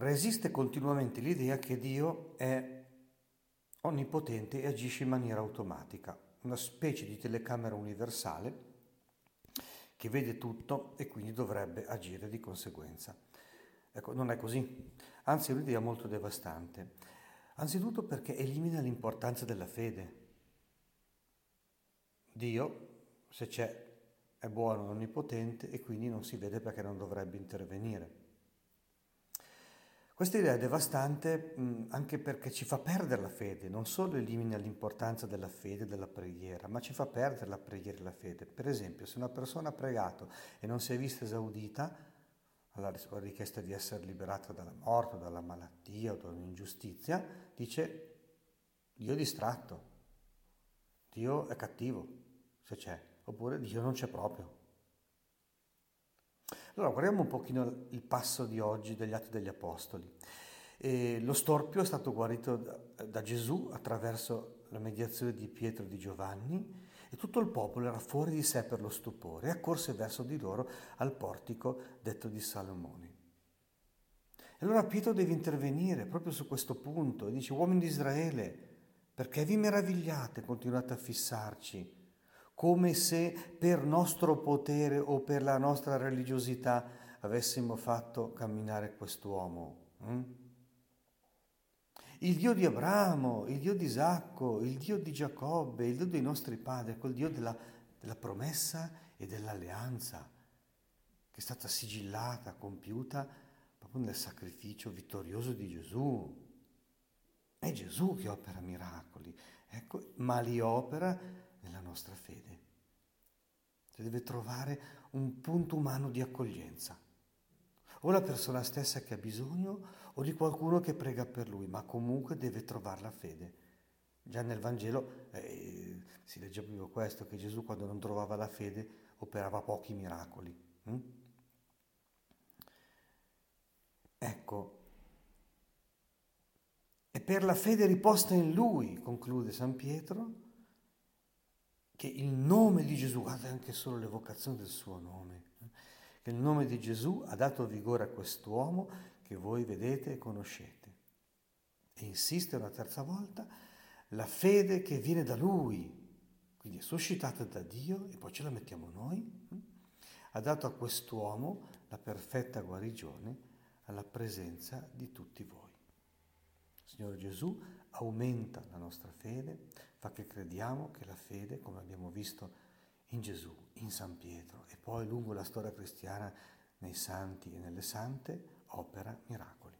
resiste continuamente l'idea che Dio è onnipotente e agisce in maniera automatica, una specie di telecamera universale che vede tutto e quindi dovrebbe agire di conseguenza. Ecco, non è così, anzi è un'idea molto devastante. Anzitutto perché elimina l'importanza della fede. Dio, se c'è, è buono, onnipotente e quindi non si vede perché non dovrebbe intervenire. Questa idea è devastante mh, anche perché ci fa perdere la fede, non solo elimina l'importanza della fede e della preghiera, ma ci fa perdere la preghiera e la fede. Per esempio, se una persona ha pregato e non si è vista esaudita, alla richiesta di essere liberata dalla morte, dalla malattia o da un'ingiustizia, dice Dio è distratto, Dio è cattivo, se c'è, oppure Dio non c'è proprio. Allora guardiamo un pochino il passo di oggi degli Atti degli Apostoli. E lo storpio è stato guarito da, Gesù attraverso la mediazione di Pietro e di Giovanni e tutto il popolo era fuori di sé per lo stupore e accorse verso di loro al portico detto di Salomone. E allora Pietro deve intervenire proprio su questo punto e dice, uomini di Israele, perché vi meravigliate, continuate a fissarci come se per nostro potere o per la nostra religiosità avessimo fatto camminare quest'uomo. Hm? Il Dio di Abramo, il Dio di Isacco, il Dio di Giacobbe, il Dio dei nostri padri, quel Dio della, della promessa e dell'alleanza che è stata sigillata, compiuta proprio nel sacrificio vittorioso di Gesù. È Gesù che opera miracoli, ecco, ma li opera nostra fede. Si deve trovare un punto umano di accoglienza. O la persona stessa che ha bisogno o di qualcuno che prega per lui, ma comunque deve trovare la fede. Già nel Vangelo eh, si legge proprio questo, che Gesù quando non trovava la fede operava pochi miracoli. Hm? Ecco, e per la fede riposta in Lui, conclude San Pietro, che il nome di Gesù, guarda anche solo l'evocazione del suo nome, eh, che il nome di Gesù ha dato vigore a quest'uomo che voi vedete e conoscete. E insiste una terza volta, la fede che viene da Lui, quindi è suscitata da Dio e poi ce la mettiamo noi, eh, ha dato a quest'uomo la perfetta guarigione alla presenza di tutti voi. Signore Gesù, aumenta la nostra fede, fa che crediamo che la fede, come abbiamo visto in Gesù, in San Pietro e poi lungo la storia cristiana nei santi e nelle sante, opera miracoli.